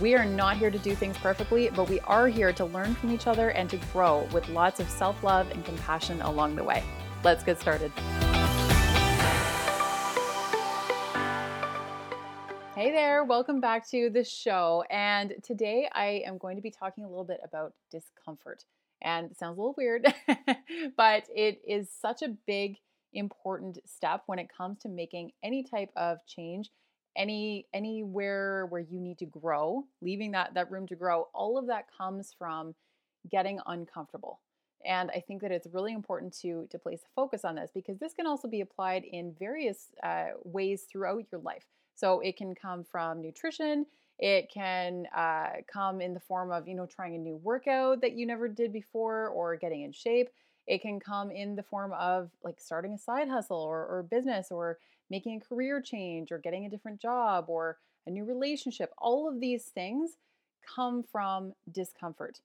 We are not here to do things perfectly, but we are here to learn from each other and to grow with lots of self love and compassion along the way. Let's get started. Hey there, welcome back to the show. And today I am going to be talking a little bit about discomfort. And it sounds a little weird, but it is such a big, important step when it comes to making any type of change any anywhere where you need to grow leaving that that room to grow all of that comes from getting uncomfortable. And i think that it's really important to to place a focus on this because this can also be applied in various uh, ways throughout your life. So it can come from nutrition it can uh, come in the form of you know trying a new workout that you never did before or getting in shape. It can come in the form of like starting a side hustle or, or business or making a career change or getting a different job or a new relationship. All of these things come from discomfort.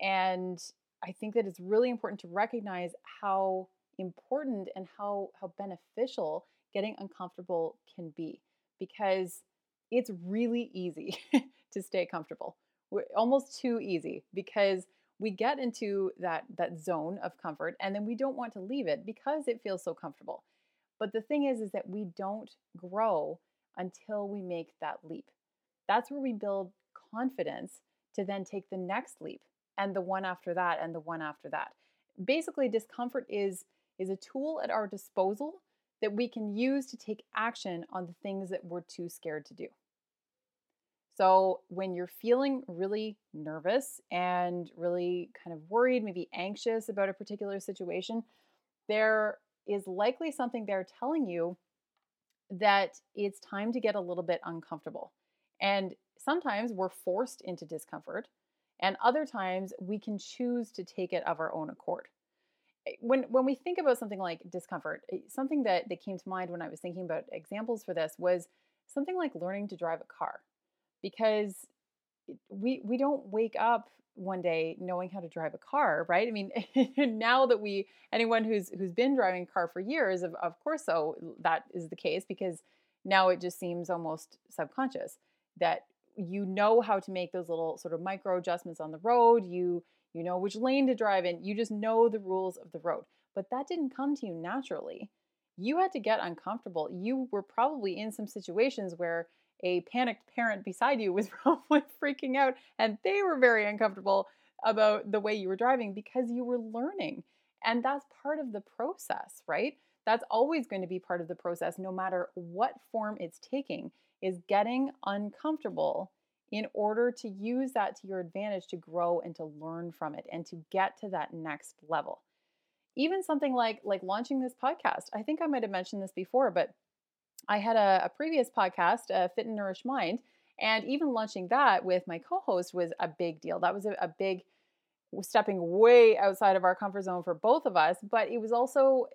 And I think that it's really important to recognize how important and how how beneficial getting uncomfortable can be because it's really easy to stay comfortable. We're almost too easy because we get into that that zone of comfort and then we don't want to leave it because it feels so comfortable. But the thing is, is that we don't grow until we make that leap. That's where we build confidence to then take the next leap and the one after that and the one after that. Basically, discomfort is is a tool at our disposal that we can use to take action on the things that we're too scared to do. So, when you're feeling really nervous and really kind of worried, maybe anxious about a particular situation, there is likely something they're telling you that it's time to get a little bit uncomfortable. And sometimes we're forced into discomfort, and other times we can choose to take it of our own accord. Eh, when when we think about something like discomfort, eh, something that, that came to mind when I was thinking about examples for this was something like learning to drive a car. Because we we don't wake up one day knowing how to drive a car, right? I mean, now that we anyone who's who's been driving a car for years, of, of course so that is the case because now it just seems almost subconscious that you know how to make those little sort of micro adjustments on the road, you you know which lane to drive in, you just know the rules of the road. But that didn't come to you naturally. You had to get uncomfortable. You were probably in some situations where a panicked parent beside you was probably freaking out and they were very uncomfortable about the way you were driving because you were learning. And that's part of the process, right? That's always going to be part of the process, no matter what form it's taking, is getting uncomfortable in order to use that to your advantage to grow and to learn from it and to get to that next level. Even something like like launching this podcast. I think I might have mentioned this before, but I had a, a previous podcast, uh, Fit and Nourish Mind, and even launching that with my co host was a big deal. That was a, a big stepping way outside of our comfort zone for both of us, but it was also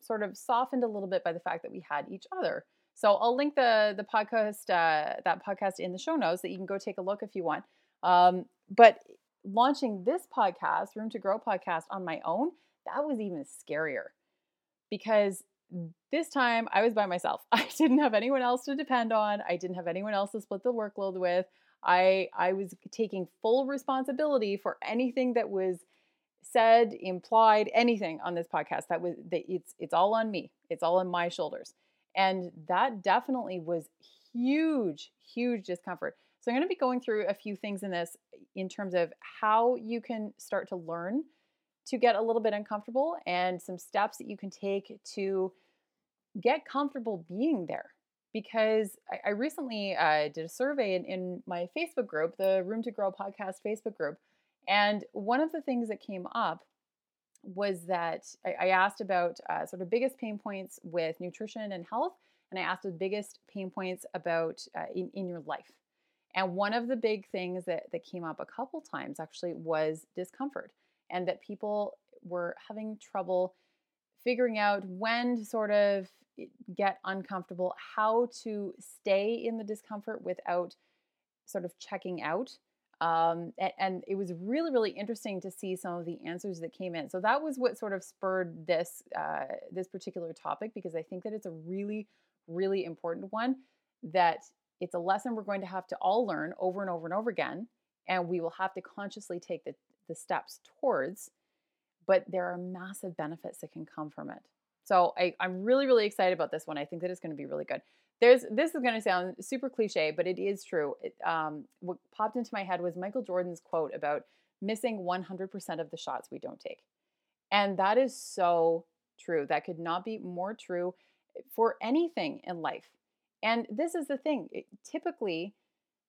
sort of softened a little bit by the fact that we had each other. So I'll link the the podcast uh, that podcast in the show notes that you can go take a look if you want. Um, but launching this podcast, Room to Grow podcast, on my own, that was even scarier because this time I was by myself. I didn't have anyone else to depend on. I didn't have anyone else to split the workload with. I I was taking full responsibility for anything that was said, implied, anything on this podcast. That was that it's it's all on me. It's all on my shoulders. And that definitely was huge, huge discomfort. So I'm going to be going through a few things in this in terms of how you can start to learn to get a little bit uncomfortable and some steps that you can take to get comfortable being there. Because I, I recently uh, did a survey in, in my Facebook group, the Room to Grow podcast Facebook group. And one of the things that came up was that I, I asked about uh, sort of biggest pain points with nutrition and health. And I asked the biggest pain points about uh, in, in your life. And one of the big things that, that came up a couple times actually was discomfort. And that people were having trouble figuring out when to sort of get uncomfortable, how to stay in the discomfort without sort of checking out. Um, and, and, it was really, really interesting to see some of the answers that came in. So that was what sort of spurred this uh, this particular topic because I think that it's a really, really important one. That it's a lesson we're going to have to all learn over and over and over again, and we will have to consciously take the the steps towards. But there are massive benefits that can come from it. So I, I'm really, really excited about this one. I think that it's going to be really good. There's this is going to sound super cliche, but it is true. It, um, what popped into my head was Michael Jordan's quote about missing 100% of the shots we don't take, and that is so true. That could not be more true for anything in life. And this is the thing. It, typically,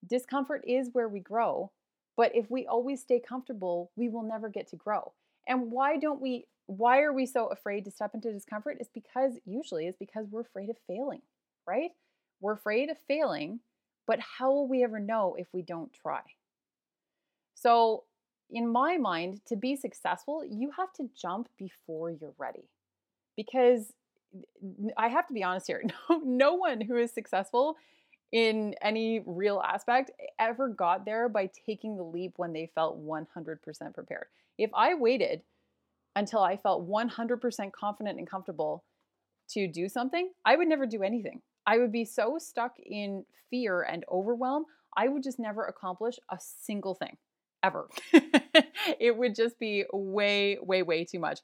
discomfort is where we grow, but if we always stay comfortable, we will never get to grow. And why don't we why are we so afraid to step into discomfort? It's because usually it's because we're afraid of failing, right? We're afraid of failing, but how will we ever know if we don't try? So, in my mind, to be successful, you have to jump before you're ready. Because I have to be honest here, no, no one who is successful in any real aspect ever got there by taking the leap when they felt 100% prepared. If I waited until I felt 100% confident and comfortable to do something, I would never do anything. I would be so stuck in fear and overwhelm, I would just never accomplish a single thing ever. it would just be way, way, way too much.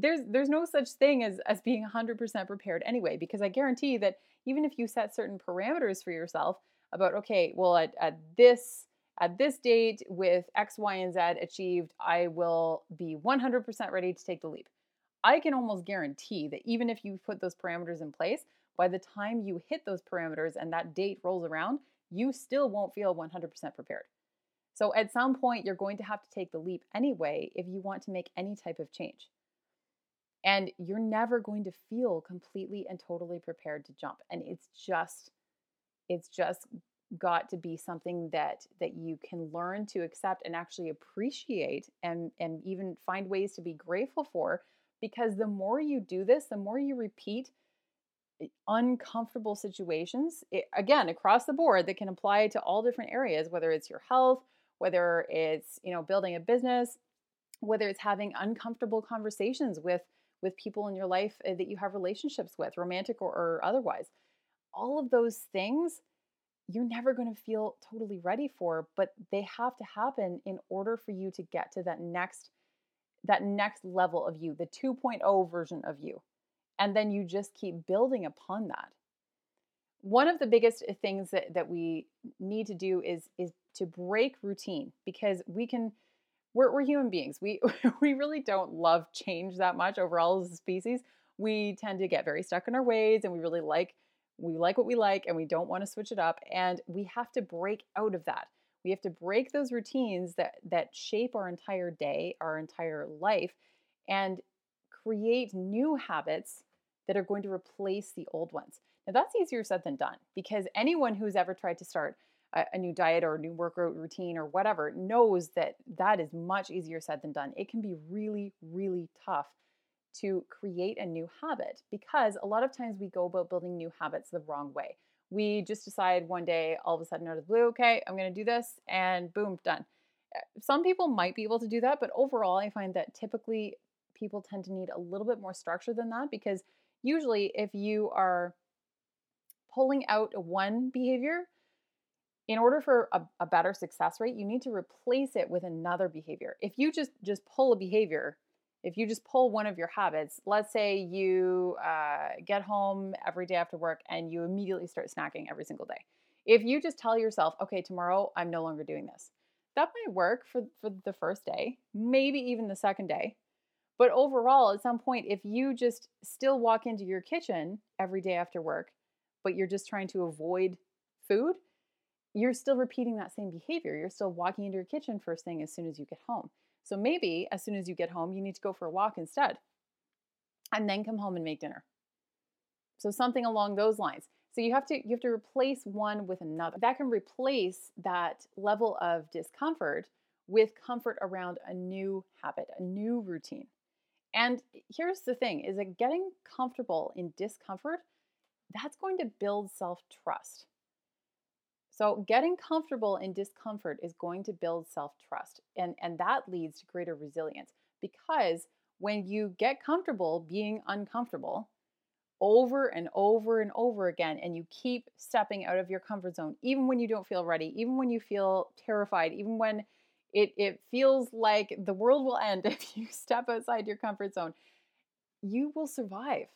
There's there's no such thing as as being 100% prepared anyway because I guarantee that even if you set certain parameters for yourself about okay, well at, at this at this date with X, Y, and Z achieved, I will be 100% ready to take the leap. I can almost guarantee that even if you put those parameters in place, by the time you hit those parameters and that date rolls around, you still won't feel 100% prepared. So at some point, you're going to have to take the leap anyway if you want to make any type of change. And you're never going to feel completely and totally prepared to jump. And it's just, it's just got to be something that that you can learn to accept and actually appreciate and and even find ways to be grateful for because the more you do this the more you repeat eh, uncomfortable situations it, again across the board that can apply to all different areas whether it's your health whether it's you know building a business whether it's having uncomfortable conversations with with people in your life eh, that you have relationships with romantic or, or otherwise. All of those things you're never going to feel totally ready for but they have to happen in order for you to get to that next that next level of you the 2.0 version of you and then you just keep building upon that. One of the biggest uh, things that, that we need to do is is to break routine because we can we're, we're human beings. We we really don't love change that much overall as a species. We tend to get very stuck in our ways and we really like we like what we like and we don't want to switch it up and we have to break out of that. We have to break those routines that that shape our entire day our entire life and create new habits that are going to replace the old ones. Now that's easier said than done because anyone who's ever tried to start a, a new diet or a new workout routine or whatever knows that that is much easier said than done it can be really really tough to create a new habit because a lot of times we go about building new habits the wrong way. We just decide one day, all of a sudden, out of the blue, okay, I'm going to do this, and boom, done. Eh, some people might be able to do that, but overall, I find that typically people tend to need a little bit more structure than that because usually, if you are pulling out one behavior, in order for a, a better success rate, you need to replace it with another behavior. If you just just pull a behavior if you just pull one of your habits, let's say you uh, get home every day after work and you immediately start snacking every single day. If you just tell yourself, okay, tomorrow I'm no longer doing this, that might work for, for the first day, maybe even the second day. But overall, at some point, if you just still walk into your kitchen every day after work, but you're just trying to avoid food, you're still repeating that same behavior. You're still walking into your kitchen first thing as soon as you get home. So maybe as soon as you get home, you need to go for a walk instead and then come home and make dinner. So something along those lines. So you have to you have to replace one with another. That can replace that level of discomfort with comfort around a new habit, a new routine. And here's the thing is that getting comfortable in discomfort, that's going to build self-trust. So getting comfortable in discomfort is going to build self-trust and and that leads to greater resilience because when you get comfortable being uncomfortable over and over and over again and you keep stepping out of your comfort zone even when you don't feel ready, even when you feel terrified, even when it it feels like the world will end if you step outside your comfort zone. You will survive.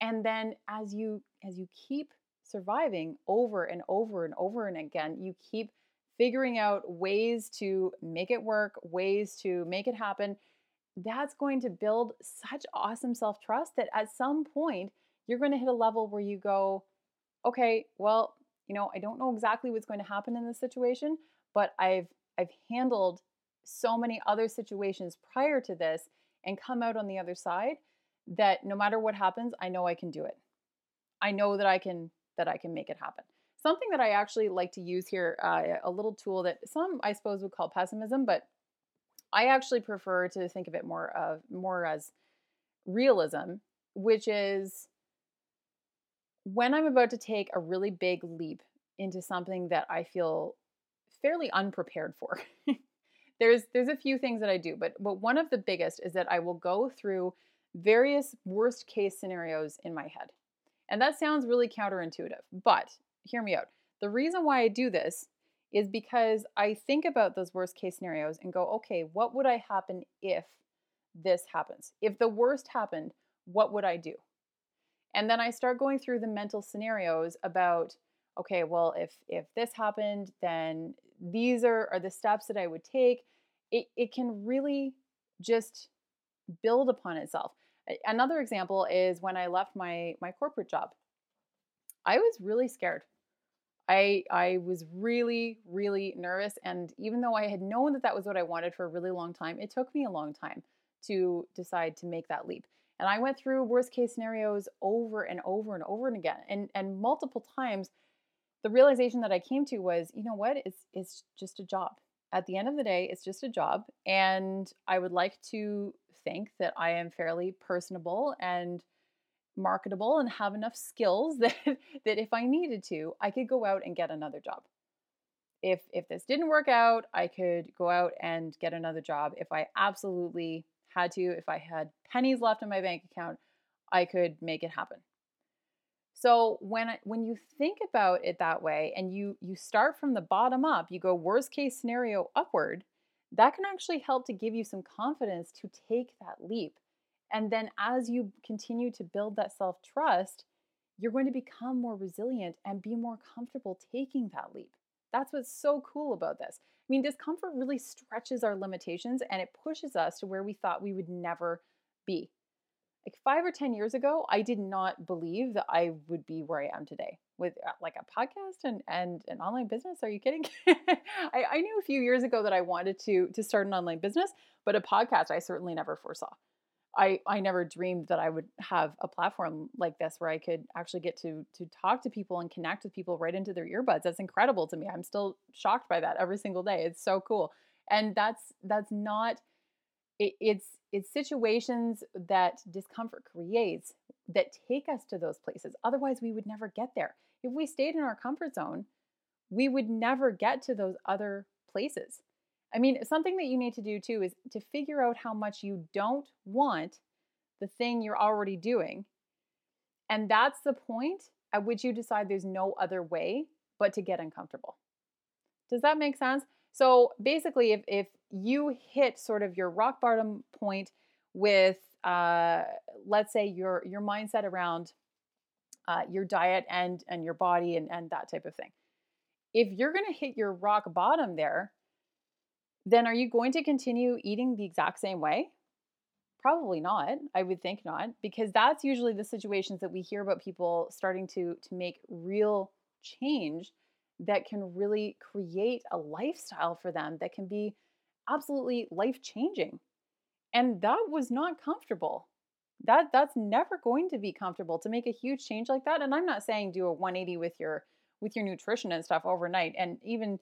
And then as you as you keep surviving over and over and over and again, you keep figuring out ways to make it work, ways to make it happen. That's going to build such awesome self-trust that at some point you're going to hit a level where you go, okay, well, you know, I don't know exactly what's going to happen in this situation, but I've I've handled so many other situations prior to this and come out on the other side that no matter what happens, I know I can do it. I know that I can that I can make it happen. Something that I actually like to use here, uh, a little tool that some I suppose would call pessimism, but I actually prefer to think of it more of more as realism, which is when I'm about to take a really big leap into something that I feel fairly unprepared for. there's there's a few things that I do, but but one of the biggest is that I will go through various worst case scenarios in my head. And that sounds really counterintuitive, but hear me out. The reason why I do this is because I think about those worst case scenarios and go, okay, what would I happen if this happens? If the worst happened, what would I do? And then I start going through the mental scenarios about okay, well, if if this happened, then these are, are the steps that I would take. It, it can really just build upon itself. Another example is when I left my my corporate job. I was really scared. I I was really really nervous and even though I had known that that was what I wanted for a really long time, it took me a long time to decide to make that leap. And I went through worst case scenarios over and over and over and again and and multiple times the realization that I came to was, you know what, it's it's just a job. At the end of the day, it's just a job. And I would like to think that I am fairly personable and marketable and have enough skills that that if I needed to, I could go out and get another job. If if this didn't work out, I could go out and get another job. If I absolutely had to, if I had pennies left in my bank account, I could make it happen. So when when you think about it that way and you you start from the bottom up, you go worst case scenario upward, that can actually help to give you some confidence to take that leap. And then as you continue to build that self-trust, you're going to become more resilient and be more comfortable taking that leap. That's what's so cool about this. I mean, discomfort really stretches our limitations and it pushes us to where we thought we would never be like five or 10 years ago, I did not believe that I would be where I am today with uh, like a podcast and, and an online business. Are you kidding? I, I knew a few years ago that I wanted to, to start an online business, but a podcast I certainly never foresaw. I, I never dreamed that I would have a platform like this where I could actually get to to talk to people and connect with people right into their earbuds. That's incredible to me. I'm still shocked by that every single day. It's so cool. And that's that's not it, it's it's situations that discomfort creates that take us to those places. Otherwise, we would never get there. If we stayed in our comfort zone, we would never get to those other places. I mean, something that you need to do too is to figure out how much you don't want the thing you're already doing. And that's the point at which you decide there's no other way but to get uncomfortable. Does that make sense? So basically, if, if you hit sort of your rock bottom point with, uh, let's say, your, your mindset around uh, your diet and, and your body and, and that type of thing, if you're going to hit your rock bottom there, then are you going to continue eating the exact same way? Probably not. I would think not, because that's usually the situations that we hear about people starting to to make real change that can really create a lifestyle for them that can be absolutely life changing. And that was not comfortable. That that's never going to be comfortable to make a huge change like that. And I'm not saying do a 180 with your with your nutrition and stuff overnight. And even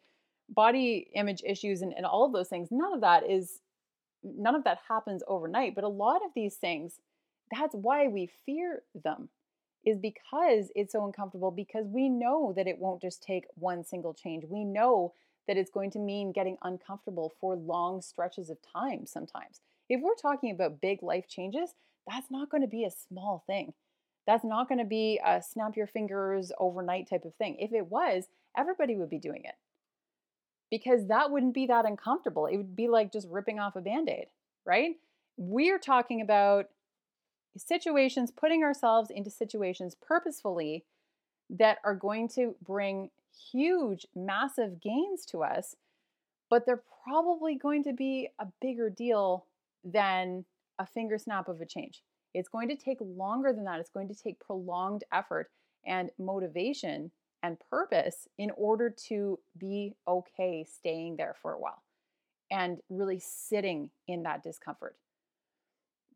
body image issues and, and all of those things, none of that is none of that happens overnight. But a lot of these things, that's why we fear them, is because it's so uncomfortable, because we know that it won't just take one single change. We know that it's going to mean getting uncomfortable for long stretches of time sometimes. If we're talking about big life changes, that's not going to be a small thing. That's not going to be a snap your fingers overnight type of thing. If it was, everybody would be doing it because that wouldn't be that uncomfortable. It would be like just ripping off a band aid, right? We're talking about situations, putting ourselves into situations purposefully that are going to bring huge, massive gains to us, but they're probably going to be a bigger deal than a finger snap of a change. It's going to take longer than that. It's going to take prolonged effort and motivation and purpose in order to be okay staying there for a while and really sitting in that discomfort.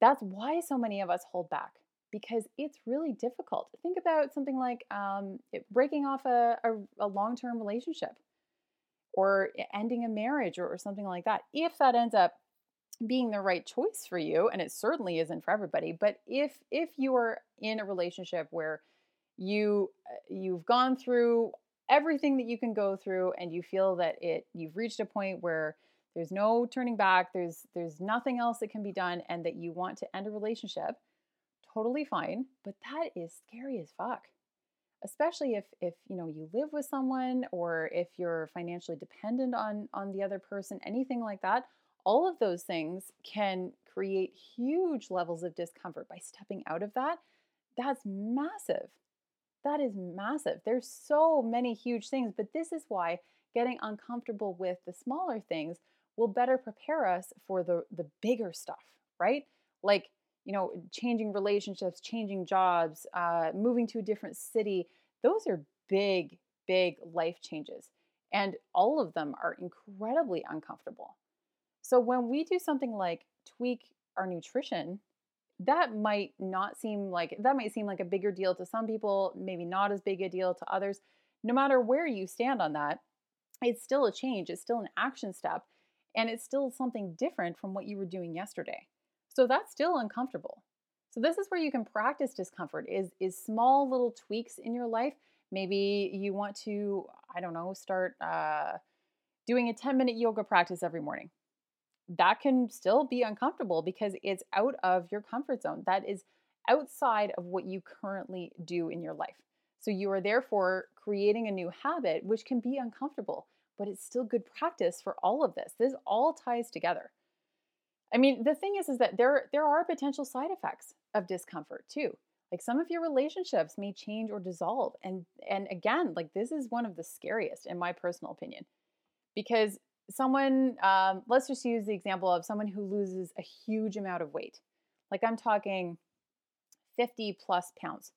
That's why so many of us hold back because it's really difficult. Think about something like um, breaking off a, a, a long term relationship or ending a marriage or, or something like that. If that ends up being the right choice for you and it certainly isn't for everybody but if if you are in a relationship where you uh, you've gone through everything that you can go through and you feel that it you've reached a point where there's no turning back there's there's nothing else that can be done and that you want to end a relationship totally fine but that is scary as fuck especially if if you know you live with someone or if you're financially dependent on on the other person anything like that all of those things can create huge levels of discomfort by stepping out of that. That's massive. That is massive. There's so many huge things, but this is why getting uncomfortable with the smaller things will better prepare us for the the bigger stuff, right? Like, you know, changing relationships, changing jobs, uh, moving to a different city. Those are big, big life changes. And all of them are incredibly uncomfortable. So when we do something like tweak our nutrition, that might not seem like that might seem like a bigger deal to some people, maybe not as big a deal to others. No matter where you stand on that, it's still a change, it's still an action step, and it's still something different from what you were doing yesterday. So that's still uncomfortable. So this is where you can practice discomfort is is small little tweaks in your life. Maybe you want to, I don't know, start uh, doing a 10 minute yoga practice every morning that can still be uncomfortable because it's out of your comfort zone. That is outside of what you currently do in your life. So you are therefore creating a new habit, which can be uncomfortable, but it's still good practice for all of this. This all ties together. I mean, the thing is, is that there there are potential side effects of discomfort too. Like some of your relationships may change or dissolve, and and again, like this is one of the scariest, in my personal opinion, because someone, um, let's just use the example of someone who loses a huge amount of weight. Like I'm talking 50 plus pounds.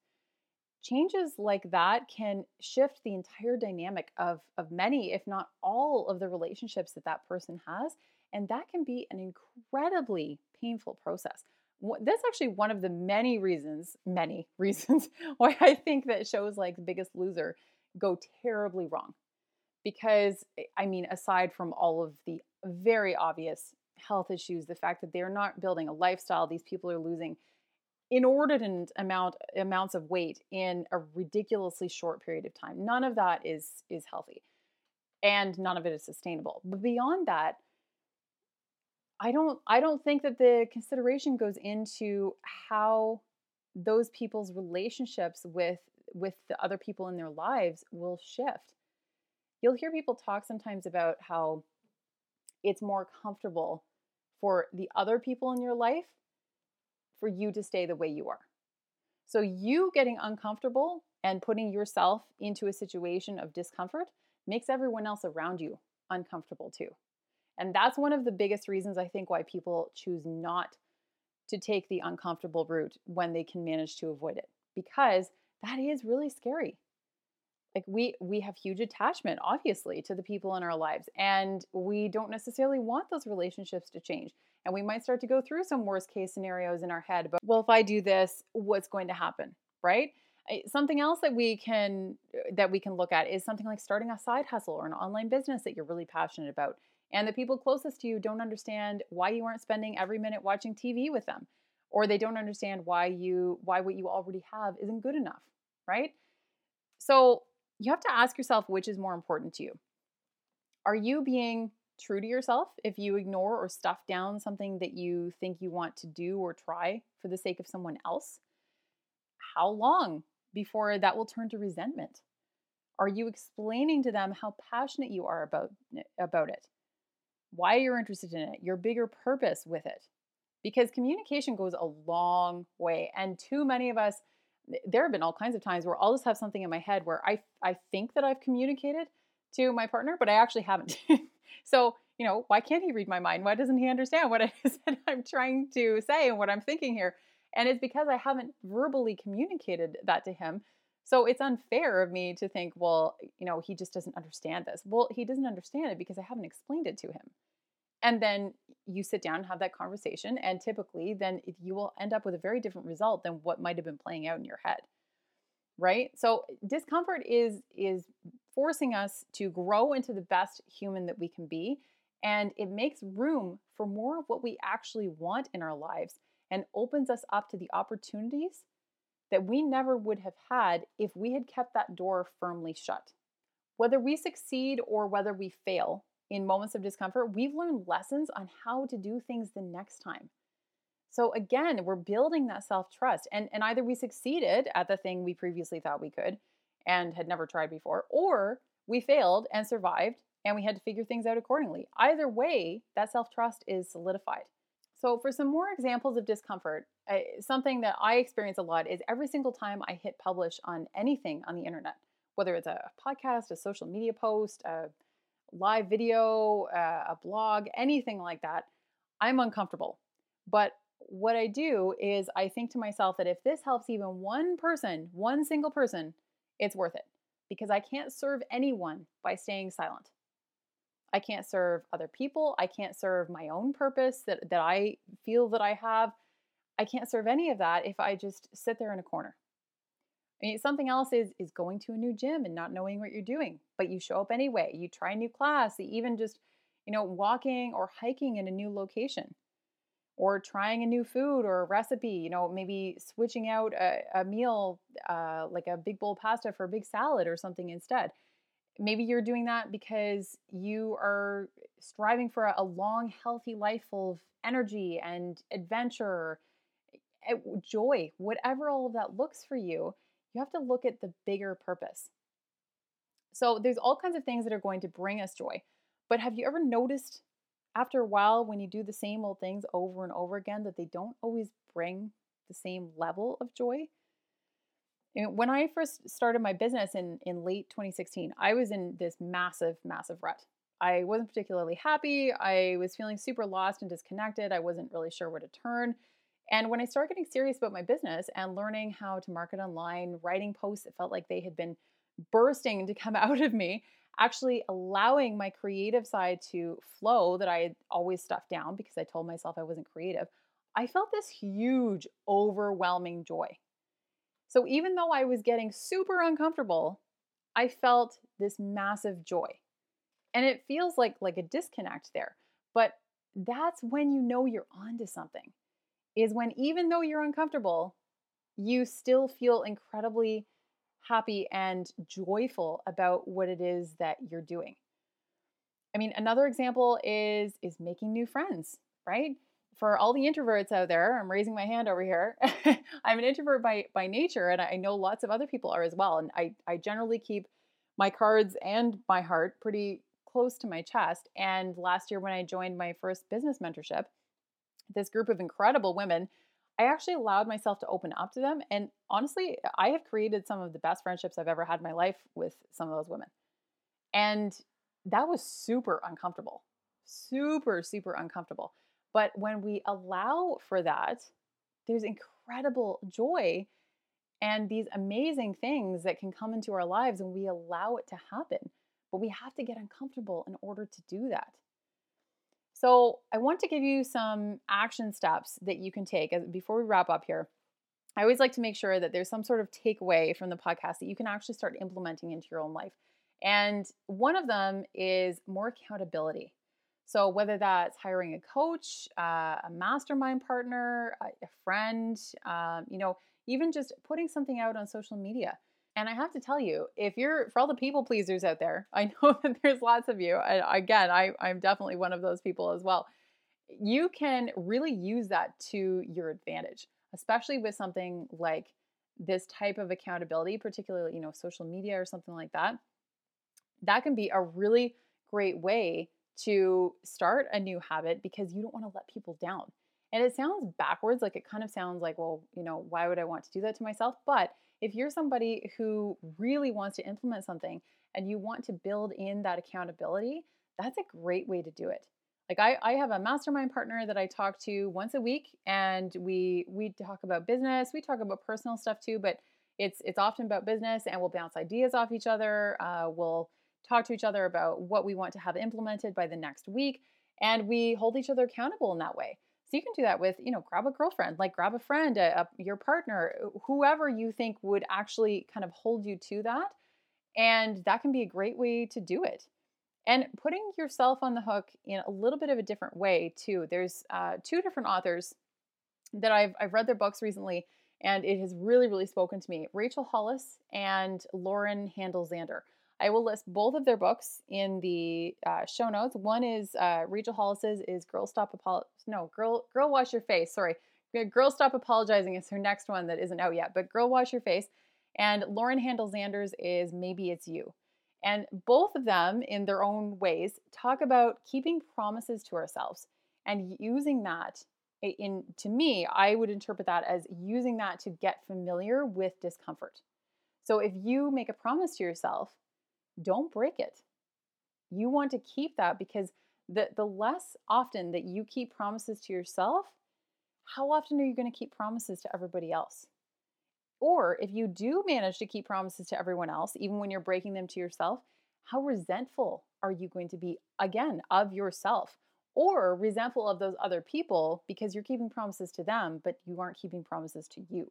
Changes like that can shift the entire dynamic of, of many, if not all, of the relationships that that person has. And that can be an incredibly painful process. That's actually one of the many reasons, many reasons, why I think that shows like Biggest Loser go terribly wrong because eh, I mean, aside from all of the very obvious health issues, the fact that they're not building a lifestyle, these people are losing inordinate amount amounts of weight in a ridiculously short period of time. None of that is is healthy, and none of it is sustainable. But beyond that, I don't I don't think that the consideration goes into how those people's relationships with with the other people in their lives will shift you'll hear people talk sometimes about how it's more comfortable for the other people in your life for you to stay the way you are. So, you getting uncomfortable and putting yourself into a situation of discomfort makes everyone else around you uncomfortable too. And that's one of the biggest reasons I think why people choose not to take the uncomfortable route when they can manage to avoid it, because that is really scary. Like we we have huge attachment obviously to the people in our lives and we don't necessarily want those relationships to change and we might start to go through some worst case scenarios in our head but well if i do this what's going to happen right? Something else that we can that we can look at is something like starting a side hustle or an online business that you're really passionate about and the people closest to you don't understand why you aren't spending every minute watching TV with them or they don't understand why you why what you already have isn't good enough, right? So, you have to ask yourself which is more important to you. Are you being true to yourself if you ignore or stuff down something that you think you want to do or try for the sake of someone else? How long before that will turn to resentment? Are you explaining to them how passionate you are about, about it? Why you're interested in it, your bigger purpose with it? Because communication goes a long way. And too many of us, there have been all kinds of times where I'll just have something in my head where I, I think that I've communicated to my partner, but I actually haven't. so, you know, why can't he read my mind? Why doesn't he understand what is that I'm trying to say and what I'm thinking here? And it's because I haven't verbally communicated that to him. So it's unfair of me to think, well, you know, he just doesn't understand this. Well, he doesn't understand it because I haven't explained it to him. And then you sit down and have that conversation, and typically, then you will end up with a very different result than what might have been playing out in your head. Right? So discomfort is is forcing us to grow into the best human that we can be, and it makes room for more of what we actually want in our lives and opens us up to the opportunities that we never would have had if we had kept that door firmly shut. Whether we succeed or whether we fail in moments of discomfort, we've learned lessons on how to do things the next time. So again, we're building that self-trust and and either we succeeded at the thing we previously thought we could and had never tried before or we failed and survived and we had to figure things out accordingly. Either way, that self-trust is solidified. So, for some more examples of discomfort, something that I experience a lot is every single time I hit publish on anything on the internet, whether it's a podcast, a social media post, a live video, uh, a blog, anything like that, I'm uncomfortable. But what I do is I think to myself that if this helps even one person, one single person, it's worth it because I can't serve anyone by staying silent. I can't serve other people. I can't serve my own purpose that, that I feel that I have. I can't serve any of that if I just sit there in a corner. I mean, something else is is going to a new gym and not knowing what you're doing, but you show up anyway. You try a new class, even just, you know, walking or hiking in a new location or trying a new food or a recipe, you know, maybe switching out a, a meal uh, like a big bowl pasta for a big salad or something instead. Maybe you're doing that because you are striving for a long, healthy life full of energy and adventure, Eh, joy, whatever all of that looks for you, you have to look at the bigger purpose. So there's all kinds of things that are going to bring us joy. But have you ever noticed after a while when you do the same old things over and over again that they don't always bring the same level of joy? when I first started my business in, in late 2016, I was in this massive, massive rut. I wasn't particularly happy. I was feeling super lost and disconnected. I wasn't really sure where to turn. And when I started getting serious about my business and learning how to market online, writing posts that felt like they had been bursting to come out of me, actually allowing my creative side to flow that I had always stuffed down because I told myself I wasn't creative, I felt this huge, overwhelming joy. So even though I was getting super uncomfortable, I felt this massive joy. And it feels like like a disconnect there. But that's when you know you're onto something. Is when even though you're uncomfortable, you still feel incredibly happy and joyful about what it is that you're doing. I mean, another example is is making new friends, right? for all the introverts out there, I'm raising my hand over here. I'm an introvert by by nature, and I know lots of other people are as well. And I I generally keep my cards and my heart pretty close to my chest. And last year, when I joined my first business mentorship, this group of incredible women, I actually allowed myself to open up to them. And honestly, I have created some of the best friendships I've ever had in my life with some of those women. And that was super uncomfortable, super super uncomfortable but when we allow for that, there's incredible joy and these amazing things that can come into our lives when we allow it to happen. But we have to get uncomfortable in order to do that. So, I want to give you some action steps that you can take before we wrap up here I always like to make sure that there's some sort of takeaway from the podcast that you can actually start implementing into your own life. And one of them is more accountability. So, whether that's hiring a coach, uh, a mastermind partner, a, a friend, um, you know, even just putting something out on social media. And I have to tell you, if you're for all the people pleasers out there, I know that there's lots of you. And again, I, I'm definitely one of those people as well. You can really use that to your advantage, especially with something like this type of accountability, particularly, you know, social media or something like that. That can be a really great way to start a new habit because you don't want to let people down. And it sounds backwards, like it kind of sounds like, well, you know, why would I want to do that to myself? But if you're somebody who really wants to implement something and you want to build in that accountability, that's a great way to do it. Like I, I have a mastermind partner that I talk to once a week and we we talk about business, we talk about personal stuff too, but it's it's often about business and we'll bounce ideas off each other. Uh, we'll talk to each other about what we want to have implemented by the next week and we hold each other accountable in that way so you can do that with you know grab a girlfriend like grab a friend a, a, your partner whoever you think would actually kind of hold you to that and that can be a great way to do it. And putting yourself on the hook in a little bit of a different way too there's uh, two different authors that I've, I've read their books recently and it has really really spoken to me rachel hollis and lauren handel zander I will list both of their books in the uh, show notes. One is uh, Rachel Hollis's is Girl Stop Apolog no Girl Girl Wash Your Face. Sorry, Girl Stop Apologizing is her next one that isn't out yet. But Girl Wash Your Face, and Lauren Handel Zander's is Maybe It's You. And both of them, in their own ways, talk about keeping promises to ourselves and using that in to me, I would interpret that as using that to get familiar with discomfort. So if you make a promise to yourself don't break it. You want to keep that because the, the less often that you keep promises to yourself, how often are you going to keep promises to everybody else? Or if you do manage to keep promises to everyone else, even when you're breaking them to yourself, how resentful are you going to be again of yourself? Or resentful of those other people because you're keeping promises to them, but you aren't keeping promises to you.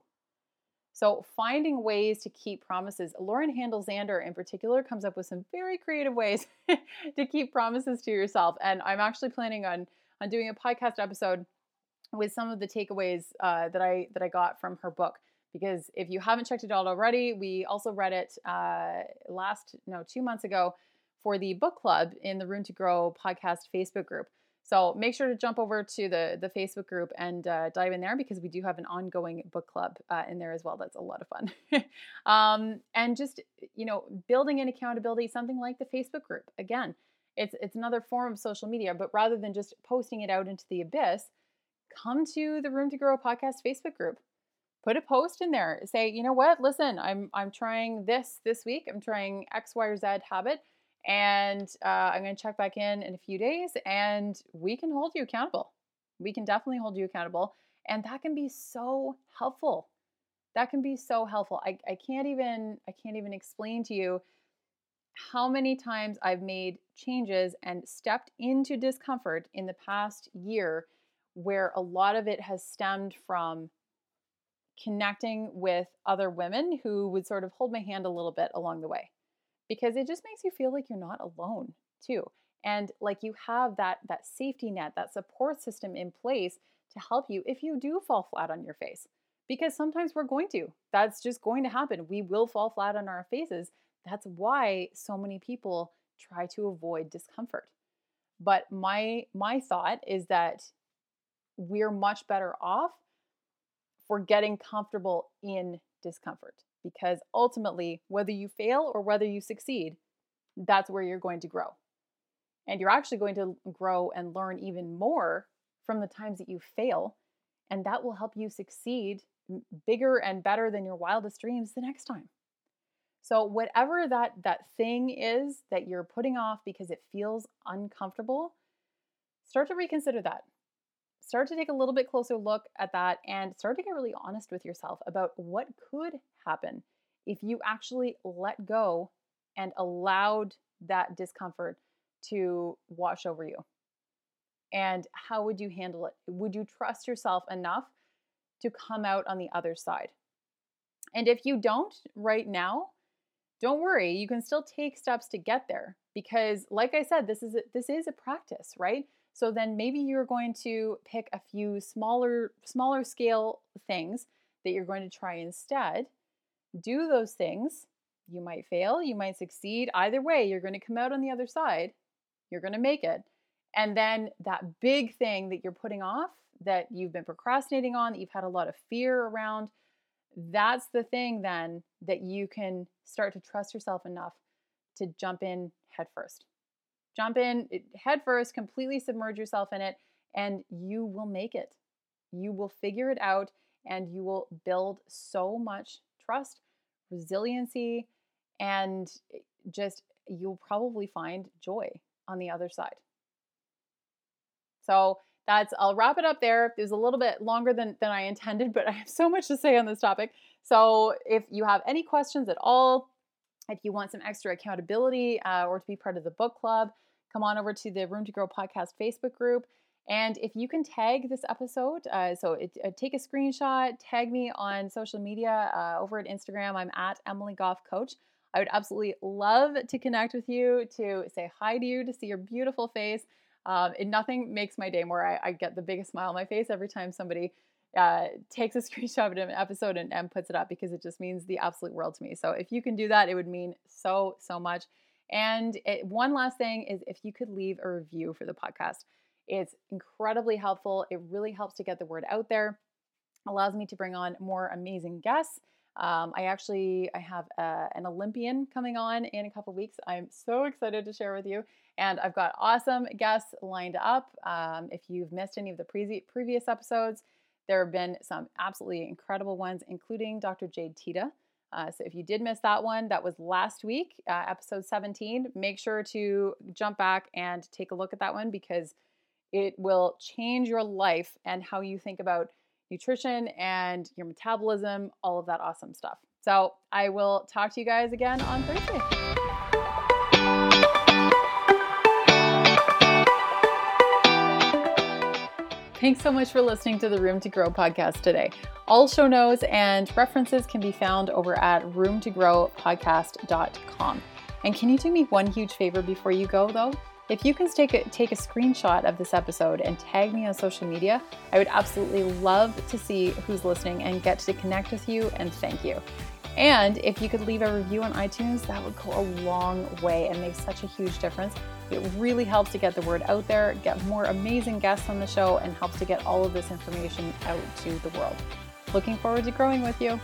So, finding ways to keep promises. Lauren Handel Zander, in particular, comes up with some very creative ways to keep promises to yourself. And I'm actually planning on on doing a podcast episode with some of the takeaways uh, that I that I got from her book. Because if you haven't checked it out already, we also read it uh, last no two months ago for the book club in the Room to Grow podcast Facebook group. So make sure to jump over to the the Facebook group and uh, dive in there because we do have an ongoing book club uh, in there as well. That's a lot of fun. um, and just you know, building in accountability, something like the Facebook group. Again, it's it's another form of social media, but rather than just posting it out into the abyss, come to the Room to Grow podcast Facebook group. Put a post in there. Say, you know what? Listen, I'm I'm trying this this week. I'm trying X, Y, or Z habit and uh, I'm going to check back in in a few days and we can hold you accountable. We can definitely hold you accountable. And that can be so helpful. That can be so helpful. I, I can't even I can't even explain to you how many times I've made changes and stepped into discomfort in the past year where a lot of it has stemmed from connecting with other women who would sort of hold my hand a little bit along the way because it just makes you feel like you're not alone too and like you have that that safety net that support system in place to help you if you do fall flat on your face because sometimes we're going to that's just going to happen we will fall flat on our faces that's why so many people try to avoid discomfort but my my thought is that we're much better off for getting comfortable in discomfort because ultimately, whether you fail or whether you succeed, that's where you're going to grow. And you're actually going to grow and learn even more from the times that you fail. And that will help you succeed bigger and better than your wildest dreams the next time. So whatever that that thing is that you're putting off because it feels uncomfortable, start to reconsider that start to take a little bit closer look at that and start to get really honest with yourself about what could happen if you actually let go and allowed that discomfort to wash over you. And how would you handle it? Would you trust yourself enough to come out on the other side. And if you don't right now, don't worry, you can still take steps to get there because like I said, this is a, this is a practice, right? So then maybe you're going to pick a few smaller smaller scale things that you're going to try instead. Do those things. You might fail, you might succeed. Either way, you're going to come out on the other side. You're going to make it. And then that big thing that you're putting off that you've been procrastinating on, that you've had a lot of fear around, that's the thing then that you can start to trust yourself enough to jump in head first. Jump in eh, head first, completely submerge yourself in it, and you will make it. You will figure it out and you will build so much trust, resiliency, and eh, just you'll probably find joy on the other side. So that's I'll wrap it up there. It was a little bit longer than than I intended, but I have so much to say on this topic. So if you have any questions at all, if you want some extra accountability uh, or to be part of the book club, come on over to the Room to Grow podcast Facebook group. And if you can tag this episode, uh, so it, uh, take a screenshot, tag me on social media uh, over at Instagram. I'm at Emily Goff Coach. I would absolutely love to connect with you, to say hi to you, to see your beautiful face. Um, and nothing makes my day more. I, I, get the biggest smile on my face every time somebody uh, takes a screenshot of an episode and, and puts it up because it just means the absolute world to me. So if you can do that, it would mean so, so much. And it, one last thing is if you could leave a review for the podcast, it's incredibly helpful. It really helps to get the word out there, allows me to bring on more amazing guests. Um, I actually I have uh, an Olympian coming on in a couple weeks. I'm so excited to share with you, and I've got awesome guests lined up. Um, if you've missed any of the pre- previous episodes, there have been some absolutely incredible ones, including Dr. Jade Teta. Uh, so if you did miss that one, that was last week, uh, episode 17. Make sure to jump back and take a look at that one because it will change your life and how you think about nutrition and your metabolism, all of that awesome stuff. So I will talk to you guys again on Thursday. Thanks so much for listening to the Room to Grow podcast today. All show notes and references can be found over at roomtogrowpodcast.com. And can you do me one huge favor before you go, though? If you can take a, take a screenshot of this episode and tag me on social media, I would absolutely love to see who's listening and get to connect with you and thank you. And if you could leave a review on iTunes, that would go a long way and make such a huge difference. It really helps to get the word out there, get more amazing guests on the show, and helps to get all of this information out to the world. Looking forward to growing with you.